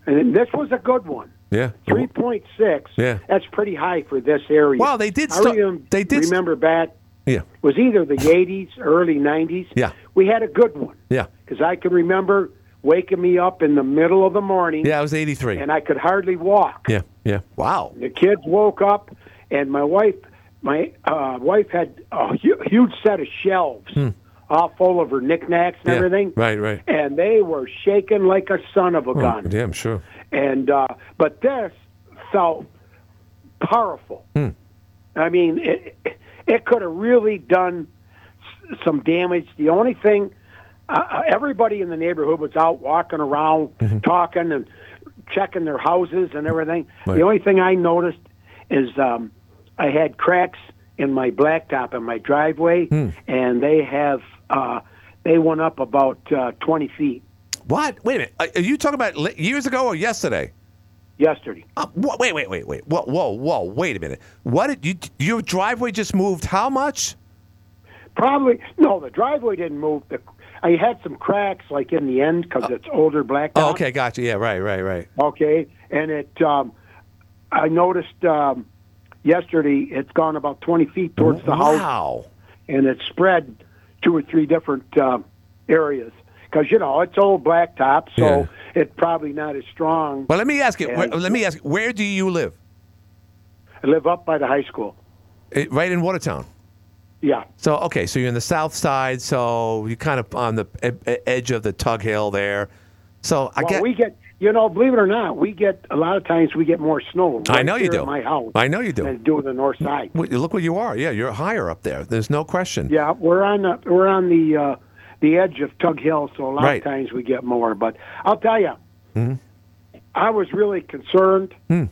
this was a good one. Yeah. Three point six. Yeah. that's pretty high for this area. Well, they did I start- they did st- remember back. Yeah. Was either the eighties, early nineties. Yeah. we had a good one Yeah. because I can remember waking me up in the middle of the morning, Yeah, it was 83. and I could hardly walk. Yeah. Yeah. Wow. The kids woke up, and my wife, my uh, wife had a hu- huge set of shelves, all full of her knickknacks and Hmm. Yeah, everything, Right, right. and they were shaking like a son of a Oh, gun. yeah, I'm sure. And uh, but this felt powerful. Hmm. I mean, it it could have really done some damage. The only thing, uh, everybody in the neighborhood was out walking around, Mm-hmm. talking and checking their houses and everything. Right. The only thing I noticed is um, I had cracks in my blacktop in my driveway, Hmm. and they have uh, they went up about uh, twenty feet What? Wait a minute. Are you talking about years ago or yesterday? yesterday. Uh, wait, wait, wait, wait. Whoa, whoa, whoa. Wait a minute. What did you? Your driveway just moved. How much? Probably no. The driveway didn't move. The, I had some cracks like in the end because it's older blacktop. Oh, okay, gotcha. Yeah, right, right, right. Okay, and it. Um, I noticed um, yesterday it's gone about twenty feet towards the house, Wow. and it spread two or three different um, areas because you know it's old blacktop, so Yeah. it's probably not as strong. But let me ask you. Where, let me ask. you, Where do you live? I live up by the high school. Eh, Right in Watertown. Yeah, So okay, so you're in the south side, so you're kind of on the edge of the Tug Hill there. So I well, get. we get. You know, believe it or not, we get a lot of times we get more snow. I know you do. My house. I know you do. Than do the north side. Well, look where you are. Yeah, you're higher up there. There's no question. Yeah, we're on the we're on the uh, the edge of Tug Hill, so a lot Right. of times we get more. But I'll tell you, Mm-hmm. I was really concerned, Hmm.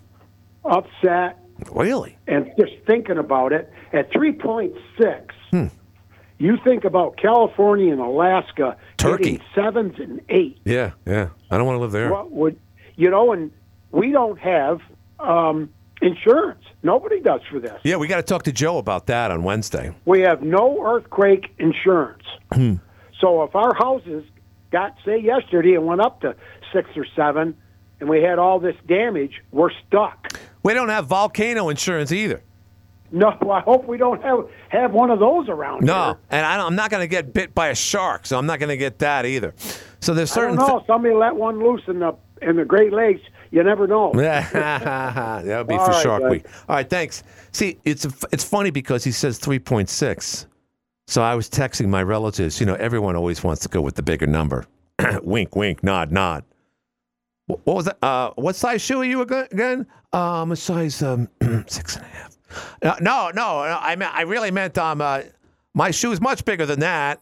upset, Really? and just thinking about it. At three point six, Hmm. you think about California and Alaska, Turkey. sevens and eight. Yeah, yeah. I don't want to live there. What would you know? And we don't have um, insurance. Nobody does for this. Yeah, we got to talk to Joe about that on Wednesday. We have no earthquake insurance. So if our houses got, say, yesterday and went up to six or seven, and we had all this damage, we're stuck. We don't have volcano insurance either. No, I hope we don't have have one of those around No, here. and I don't, I'm not going to get bit by a shark, so I'm not going to get that either. So there's I certain. don't know. Somebody let one loose in the in the Great Lakes. You never know. that would be All for right, Shark. Week. All right, thanks. See, it's it's funny because he says 3.6. So I was texting my relatives. You know, everyone always wants to go with the bigger number. wink, wink, nod, nod. What was that? Uh, what size shoe are you ag- again? Um, a size um, six and a half. Uh, no, no, no, I meant, I really meant um, uh, my shoe is much bigger than that.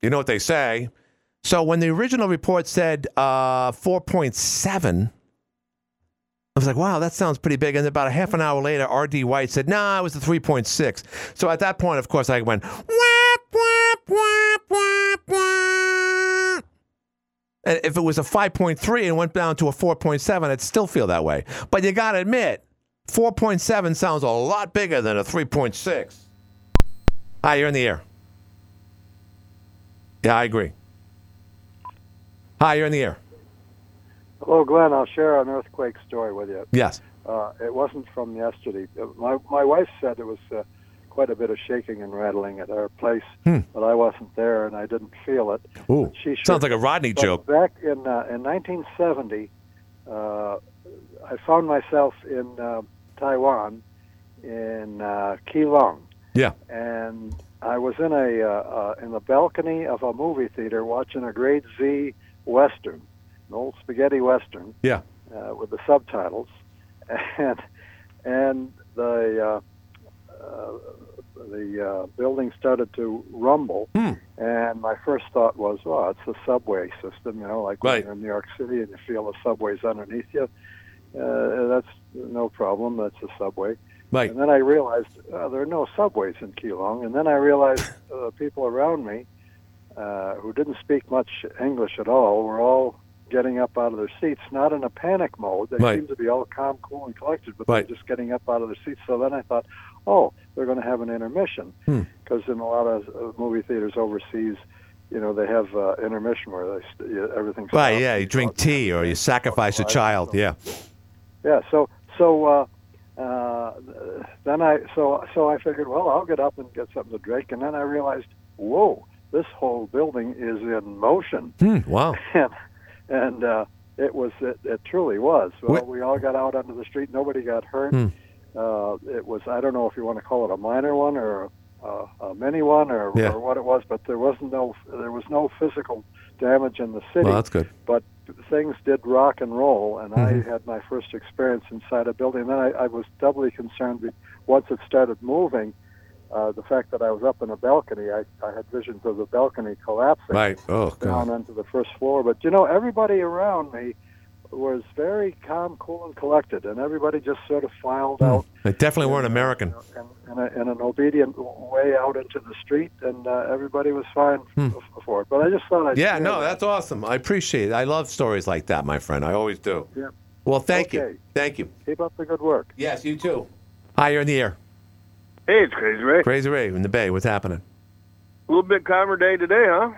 You know what they say. So when the original report said uh, 4.7, I was like, wow, that sounds pretty big. And about a half an hour later, R.D. White said, nah, it was the 3.6. So at that point, of course, I went, whap, if it was a 5.3 and went down to a 4.7, I'd still feel that way. But you got to admit, 4.7 sounds a lot bigger than a 3.6. Hi, you're in the air. Yeah, I agree. Hi, you're in the air. Hello, Glenn. I'll share an earthquake story with you. Yes. Uh, it wasn't from yesterday. Uh, My my wife said it was uh, quite a bit of shaking and rattling at our place, Hmm. but I wasn't there and I didn't feel it. Ooh, She sure sounds like a Rodney joke. Back in uh, in 1970, uh, I found myself in uh, Taiwan, in uh, Keelung, Yeah. and I was in a uh, uh, in the balcony of a movie theater watching a grade Z western, an old spaghetti western Yeah. uh, with the subtitles, and and the uh, uh, the uh, building started to rumble, Hmm. and my first thought was, "Oh, it's the subway system, you know, like Right. when you're in New York City and you feel the subways underneath you. Uh, that's no problem. That's the subway." Right. And then I realized uh, there are no subways in Keelung. And then I realized uh, people around me uh, who didn't speak much English at all were all getting up out of their seats, not in a panic mode. They Right. seemed to be all calm, cool, and collected, but Right. they're just getting up out of their seats. So then I thought, oh, they're going to have an intermission. Hmm. Because in a lot of uh, movie theaters overseas, you know, they have uh, intermission where they st- everything's Right, yeah, you drink tea or you sacrifice a child. Yeah. yeah. So so uh, uh, then I so so I figured, well, I'll get up and get something to drink, and then I realized, whoa, this whole building is in motion, Hmm, wow. and and uh, it was it, it truly was. Well, What- we all got out onto the street. Nobody got hurt. Hmm. Uh, it was I don't know if you want to call it a minor one or a, a mini one or, Yeah. or what it was, but there wasn't no there was no physical damage in the city. Well, that's good. But things did rock and roll, and Mhm. I had my first experience inside a building. Then I, I was doubly concerned once it started moving. Uh, the fact that I was up in a balcony, I, I had visions of the balcony collapsing Right. Oh down God. onto the first floor. But you know, everybody around me was very calm, cool, and collected, and everybody just sort of filed hmm. out They definitely weren't uh, American. in, in, a, in an obedient way out into the street, and uh, everybody was fine hmm. f- for it. But I just thought I'd. Yeah, no, that. that's awesome. I appreciate it. I love stories like that, my friend. I always do. Yeah. Well, thank you. Thank you. Keep up the good work. Yes, you too. Hi, you're in the air. Hey, it's Crazy Ray. Crazy Ray in the Bay. What's happening? A little bit calmer day today, huh?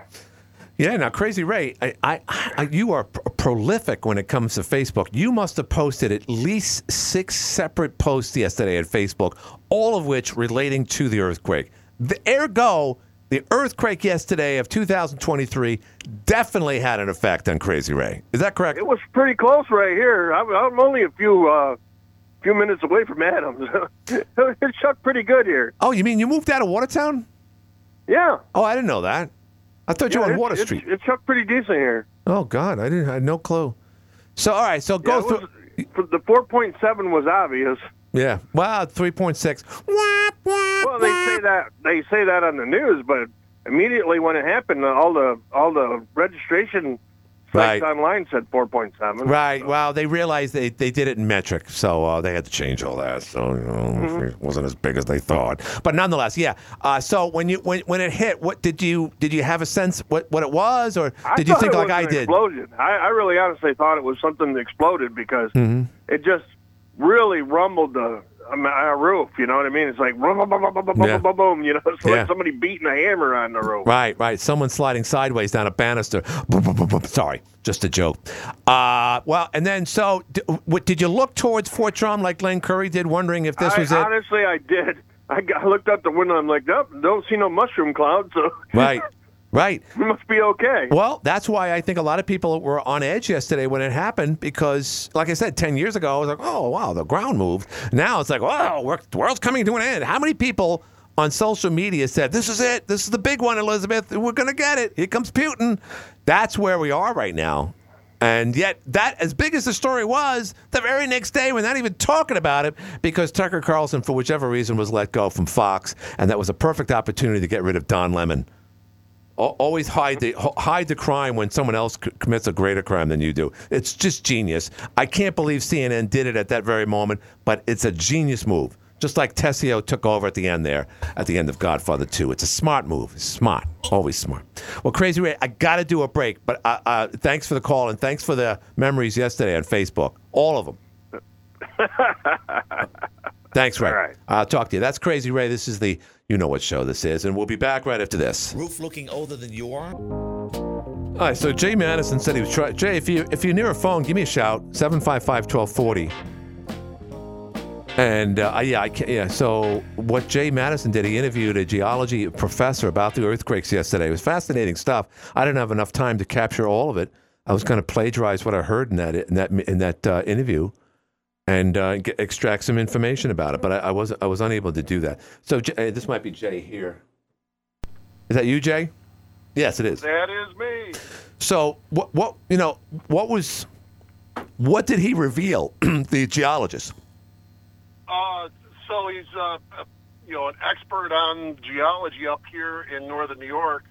Yeah, now Crazy Ray, I, I, I, you are pr- prolific when it comes to Facebook. You must have posted at least six separate posts yesterday at Facebook, all of which relating to the earthquake. The ergo, the earthquake yesterday of 2023 definitely had an effect on Crazy Ray. Is that correct? It was pretty close right here. I'm, I'm only a few uh, few minutes away from Adams. it shook pretty good here. Oh, you mean you moved out of Watertown? Yeah. Oh, I didn't know that. I thought you yeah, were on Water it, Street. It shook pretty decent here. Oh God, I didn't. I had no clue. So all right, so go Yeah, through. was- the 4.7 was obvious. Yeah. Wow, three point six. Well, they say that they say that on the news, but immediately when it happened, all the all the registration Right. online said 4.7. Right. Well, they realized they, they did it in metric, so uh, they had to change all that. So you know, Mm-hmm. it wasn't as big as they thought. But nonetheless, yeah. Uh, so when you when when it hit, what did you did you have a sense what, what it was, or I did you think like I did? Explosion. I, I really honestly thought it was something that exploded because Mm-hmm. it just really rumbled the our roof. You know what I mean? It's like boom, boom, boom, boom, boom, Yeah. boom, boom. You know, it's Yeah. like somebody beating a hammer on the roof. Right, right. Someone sliding sideways down a banister. Boom, boom, boom, boom. Sorry, just a joke. Uh, well, and then so d- what, did you look towards Fort Drum like Glenn Curry did, wondering if this I, was it? honestly, I did. I, got, I looked out the window. I'm like, nope, don't see no mushroom cloud, so Right, right. we must be okay. Well, that's why I think a lot of people were on edge yesterday when it happened because, like I said, 10 years ago, I was like, oh, wow, the ground moved. Now it's like, wow, we're, the world's coming to an end. How many people on social media said, this is it? This is the big one, Elizabeth. We're going to get it. Here comes Putin. That's where we are right now. And yet, that as big as the story was, the very next day we're not even talking about it because Tucker Carlson, for whichever reason, was let go from Fox, and that was a perfect opportunity to get rid of Don Lemon. Al- Always hide the hide the crime when someone else commits a greater crime than you do. It's just genius. I can't believe CNN did it at that very moment, but it's a genius move. Just like Tessio took over at the end there, at the end of Godfather 2. It's a smart move. Smart. Always smart. Well, Crazy Ray, I got to do a break, but uh, uh, thanks for the call and thanks for the memories yesterday on Facebook. All of them. thanks, Ray. Right. I'll talk to you. That's Crazy Ray. This is the You Know What show this is, and we'll be back right after this. Roof looking older than you are? All right, so Jay Matteson said he was trying. Jay, if you if you're near a phone, give me a shout 755-1240. And uh, yeah, I can, yeah. So what Jay Matteson did, he interviewed a geology professor about the earthquakes yesterday. It was fascinating stuff. I didn't have enough time to capture all of it. I was going to plagiarize what I heard in that in that in that uh, interview, and uh, extract some information about it. But I, I was I was unable to do that. So uh, this might be Jay here. Is that you, Jay? Yes, it is. That is me. So what what you know what was what did he reveal the geologist? Uh, so he's uh, uh, you know an expert on geology up here in northern New York,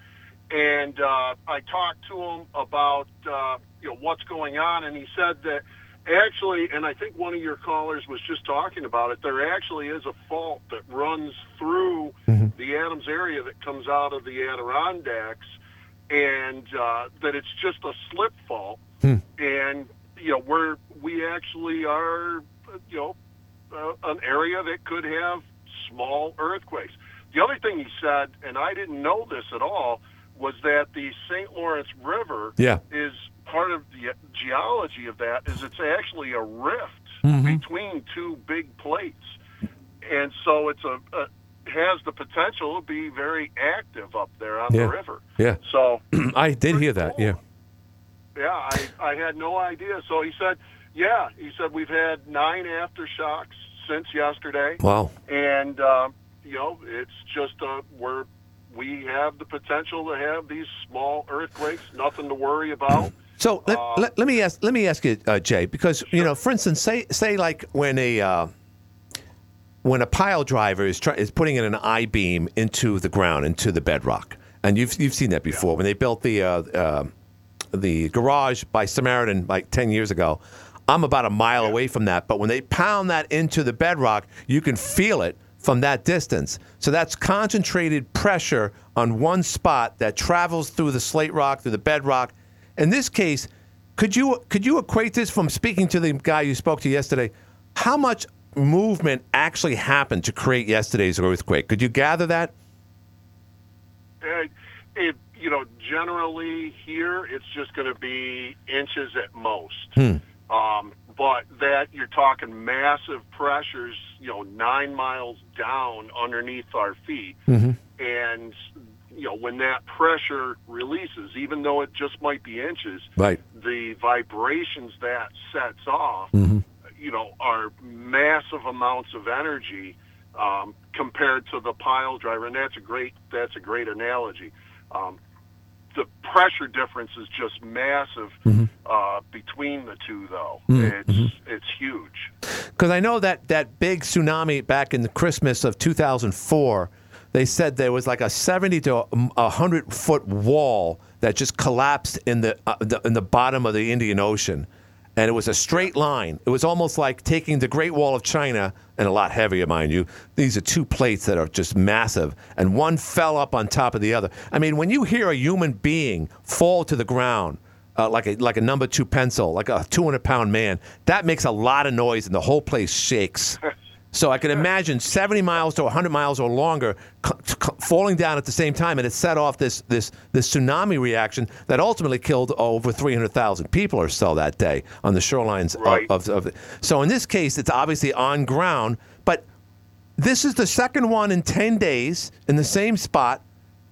and uh, I talked to him about uh, you know what's going on, and he said that actually, and I think one of your callers was just talking about it. There actually is a fault that runs through the Adams area that comes out of the Adirondacks, and uh, that it's just a slip fault, and you know where we actually are, you know uh, an area that could have small earthquakes. The other thing he said, and I didn't know this at all, was that the St. Lawrence River Yeah. is part of the geology of that is it's actually a rift Mm-hmm. between two big plates, and so it's a, a has the potential to be very active up there on Yeah. the river. Yeah, So I did hear that. Yeah. yeah, I, I had no idea. So he said, yeah, he said we've had nine aftershocks since yesterday. Wow. And uh, you know, it's just uh, we're we have the potential to have these small earthquakes. Nothing to worry about. So let, Uh, let, let me ask let me ask you, uh, Jay, because you know, for instance, say say like when a uh, when a pile driver is try, is putting in an I beam into the ground into the bedrock, and you've you've seen that before when they built the uh, uh, the garage by Samaritan like ten years ago. I'm about a mile away from that, but when they pound that into the bedrock, you can feel it from that distance. So that's concentrated pressure on one spot that travels through the slate rock, through the bedrock. In this case, could you could you equate this from speaking to the guy you spoke to yesterday? How much movement actually happened to create yesterday's earthquake? Could you gather that? Uh, it, you know, generally here it's just going to be inches at most. Um, but that you're talking massive pressures, you know, nine miles down underneath our feet, and you know when that pressure releases, even though it just might be inches, Right. the vibrations that sets off, you know, are massive amounts of energy um, compared to the pile driver, and that's a great that's a great analogy. Um, the pressure difference is just massive uh, between the two, though. It's it's huge. Because I know that that big tsunami back in the Christmas of 2004, they said there was like a 70 to a 100 foot wall that just collapsed in the, uh, the in the bottom of the Indian Ocean, and it was a straight line. It was almost like taking the Great Wall of China, and a lot heavier, mind you. These are two plates that are just massive, and one fell up on top of the other. I mean, when you hear a human being fall to the ground uh, like a like a number two pencil, like a 200 pound man. That makes a lot of noise, and the whole place shakes. So I can imagine 70 miles to 100 miles or longer c- c- falling down at the same time, and it set off this this this tsunami reaction that ultimately killed over 300,000 people or so that day on the shorelines of- Right. of, of, So in this case, it's obviously on ground, but this is the second one in 10 days in the same spot.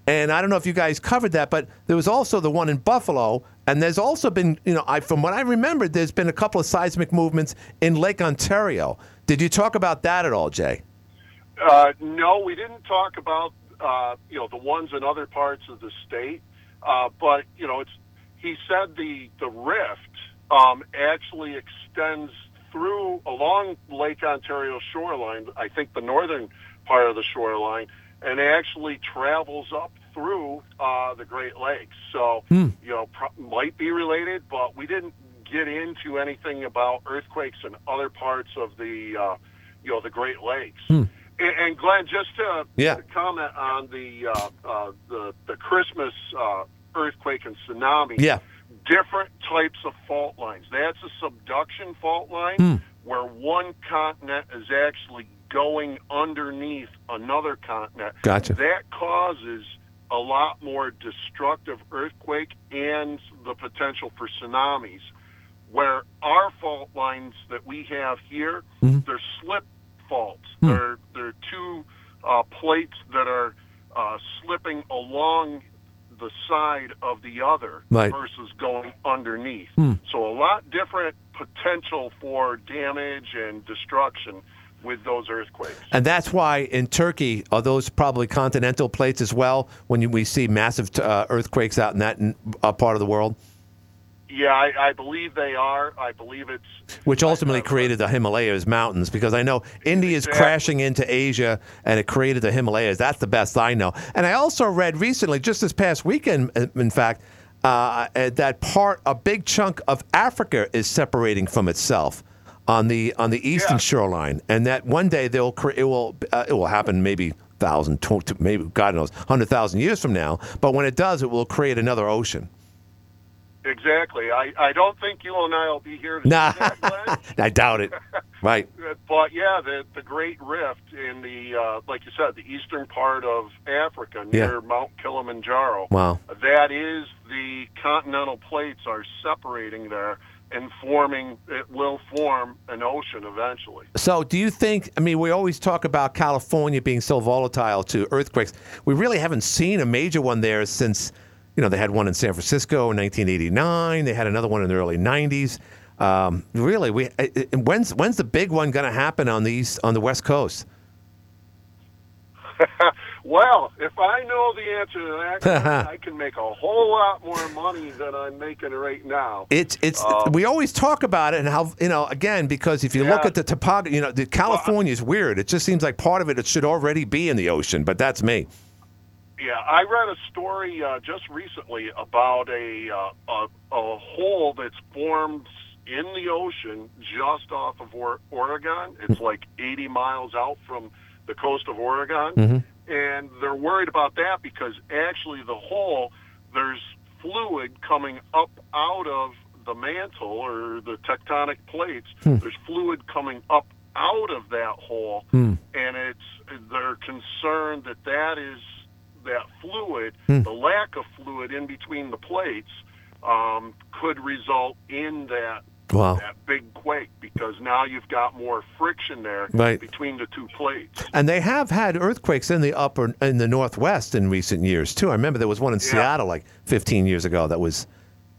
And I don't know if you guys covered that, but there was also the one in Buffalo, and there's also been, you know, I, from what I remember, there's been a couple of seismic movements in Lake Ontario. Did you talk about that at all, Jay? Uh, no, we didn't talk about uh, you know the ones in other parts of the state, uh, but you know it's he said the the rift um, actually extends through along Lake Ontario shoreline. I think the northern part of the shoreline, and actually travels up through uh, the Great Lakes. So you know pro- might be related, but we didn't get into anything about earthquakes in other parts of the uh, you know the Great Lakes. And, and Glenn, just to Yeah. comment on the uh, uh, the the Christmas uh, earthquake and tsunami. Yeah. Different types of fault lines. That's a subduction fault line where one continent is actually going underneath another continent. Gotcha. That causes a lot more destructive earthquake and the potential for tsunamis. Where our fault lines that we have here, they're slip faults. They're they're two uh, plates that are uh, slipping along the side of the other Right. versus going underneath. So a lot different potential for damage and destruction with those earthquakes. And that's why in Turkey, are those probably continental plates as well when you, we see massive uh, earthquakes out in that uh, part of the world? Yeah, I, I believe they are. I believe it's Which ultimately created the Himalayas mountains, because I know India is Exactly. crashing into Asia, and it created the Himalayas. That's the best I know. And I also read recently, just this past weekend, uh, in fact, uh, uh, that part, a big chunk of Africa is separating from itself on the on the eastern Yeah. shoreline, and that one day they'll cre- it will uh, it will happen maybe thousand, maybe God knows, hundred thousand years from now. But when it does, it will create another ocean. Exactly. I, I don't think you and I will be here to Nah, that. I doubt it. Right. But yeah, the the Great Rift in the uh, like you said, the eastern part of Africa near Mount Kilimanjaro. Wow. That is the continental plates are separating there and forming. It will form an ocean eventually. So, do you think? I mean, we always talk about California being so volatile to earthquakes. We really haven't seen a major one there since, you know, they had one in San Francisco in 1989. They had another one in the early 90s. Um, really, we when's when's the big one going to happen on the east, on the West Coast? Well, if I know the answer to that, I can make a whole lot more money than I'm making right now. It's it's Um, we always talk about it and how you know again because if you look at the topography, you know, the California is weird. It just seems like part of it it should already be in the ocean, but that's me. Yeah, I read a story uh, just recently about a, uh, a a hole that's formed in the ocean just off of or- Oregon. It's like 80 miles out from the coast of Oregon, and they're worried about that because actually the hole there's fluid coming up out of the mantle or the tectonic plates. There's fluid coming up out of that hole, and it's they're concerned that that is that fluid, the lack of fluid in between the plates, um, could result in that Wow. that big quake because now you've got more friction there Right. between the two plates. And they have had earthquakes in the upper in the northwest in recent years too. I remember there was one in Seattle like 15 years ago that was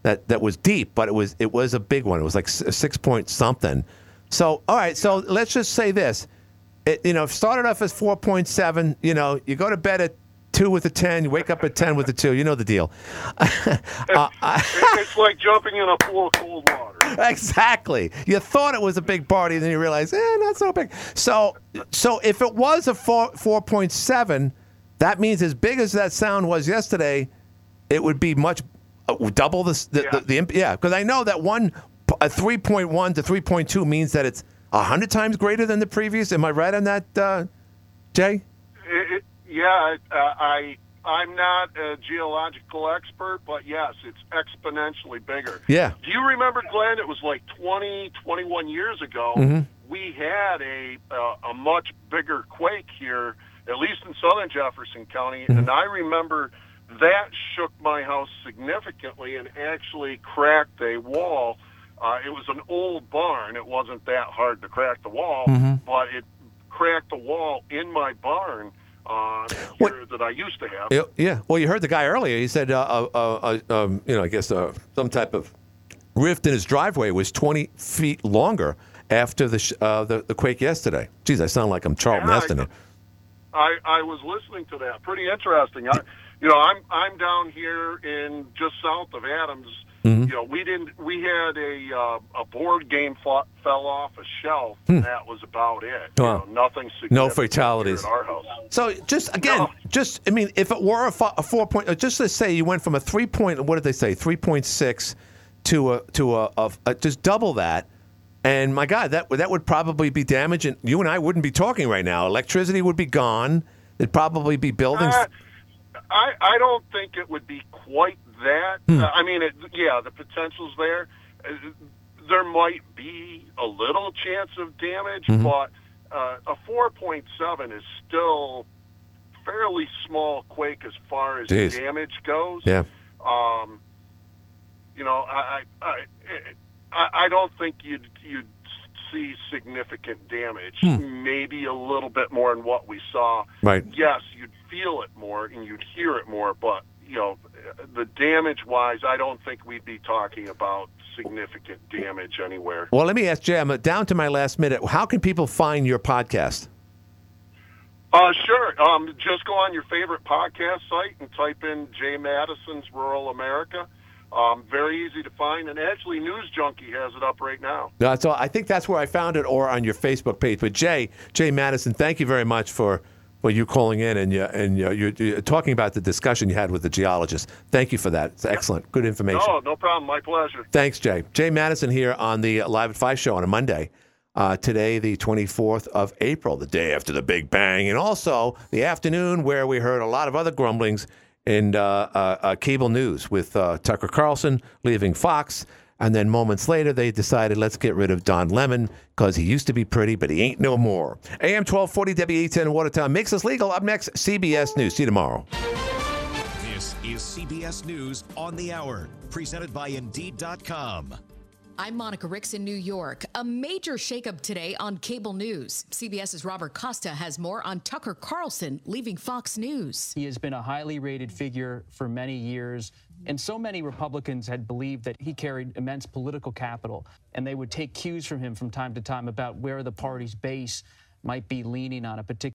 that that was deep, but it was it was a big one. It was like six point something. So all right, so let's just say this. It, you know, started off as 4.7. You know, you go to bed at two with a 10, you wake up at 10 with a two. You know the deal. Uh, I- it's like jumping in a pool of cold water. exactly. You thought it was a big party, then you realize, eh, not so big. So, so if it was a four four point seven, that means as big as that sound was yesterday, it would be much uh, double the the, Yeah. the, the imp- yeah. Because I know that one a three point one to three point two means that it's hundred times greater than the previous. Am I right on that, uh, Jay? It, yeah, uh, I I'm not a geological expert, but yes, it's exponentially bigger. Yeah. Do you remember, Glenn? It was like 20, 21 years ago. Mm-hmm. We had a uh, a much bigger quake here, at least in southern Jefferson County, Mm-hmm. and I remember that shook my house significantly and actually cracked a wall. Uh, it was an old barn. It wasn't that hard to crack the wall, Mm-hmm. but it cracked the wall in my barn uh, What- that I used to have. Yeah. Well, you heard the guy earlier. He said, uh, uh, uh, um, you know, I guess uh, some type of rift in his driveway was 20 feet longer after the sh- uh, the, the quake yesterday. Geez, I sound like I'm Charlton Yeah, I- Heston. here. I, I was listening to that. Pretty interesting. I, you know, I'm I'm down here in just south of Adams. Mm-hmm. You know, we didn't. We had a uh, a board game fought, fell off a shelf. Hmm. and That was about it. You know, nothing significant. No fatalities. at our house. So just again, No. just I mean, if it were a, four point, uh, just let's say you went from a three point, what did they say, three point six, to a to a, a, a just double that, and my God, that would- that would probably be damage, and you and I wouldn't be talking right now. Electricity would be gone. There'd probably be buildings. Uh, I I don't think it would be quite that. Hmm. Uh, I mean, it, yeah, the potential's there. Uh, there might be a little chance of damage, Mm-hmm. but uh, a 4.7 is still fairly small quake as far as Jeez. damage goes. yeah. Um, you know, I I, I I I don't think you'd you'd see significant damage. Maybe a little bit more than what we saw. Right. Yes, you'd feel it more and you'd hear it more, but you know, the damage wise, I don't think we'd be talking about significant damage anywhere. Well, let me ask Jay. I'm down to my last minute. How can people find your podcast? Uh, sure. Um, just go on your favorite podcast site and type in Jay Matteson's Rural America. Um, very easy to find, and actually, News Junkie has it up right now. Uh, so I think that's where I found it, or on your Facebook page. But Jay, Jay Matteson, thank you very much for, for you calling in and you and you, you're, you're talking about the discussion you had with the geologist. Thank you for that. It's excellent, good information. No, no problem. My pleasure. Thanks, Jay. Jay Matteson here on the Live at Five show on a Monday. Uh, today, the 24th of April, the day after the Big Bang, and also the afternoon where we heard a lot of other grumblings in uh, uh, uh, cable news with uh, Tucker Carlson leaving Fox. And then moments later, they decided, let's get rid of Don Lemon because he used to be pretty, but he ain't no more. AM 1240 WATN Watertown makes us legal. Up next, CBS News. See you tomorrow. This is CBS News on the Hour, presented by Indeed.com. I'm Monica Ricks in New York. A major shakeup today on cable news. CBS's Robert Costa has more on Tucker Carlson leaving Fox News. He has been a highly rated figure for many years, and so many Republicans had believed that he carried immense political capital, and they would take cues from him from time to time about where the party's base might be leaning on a particular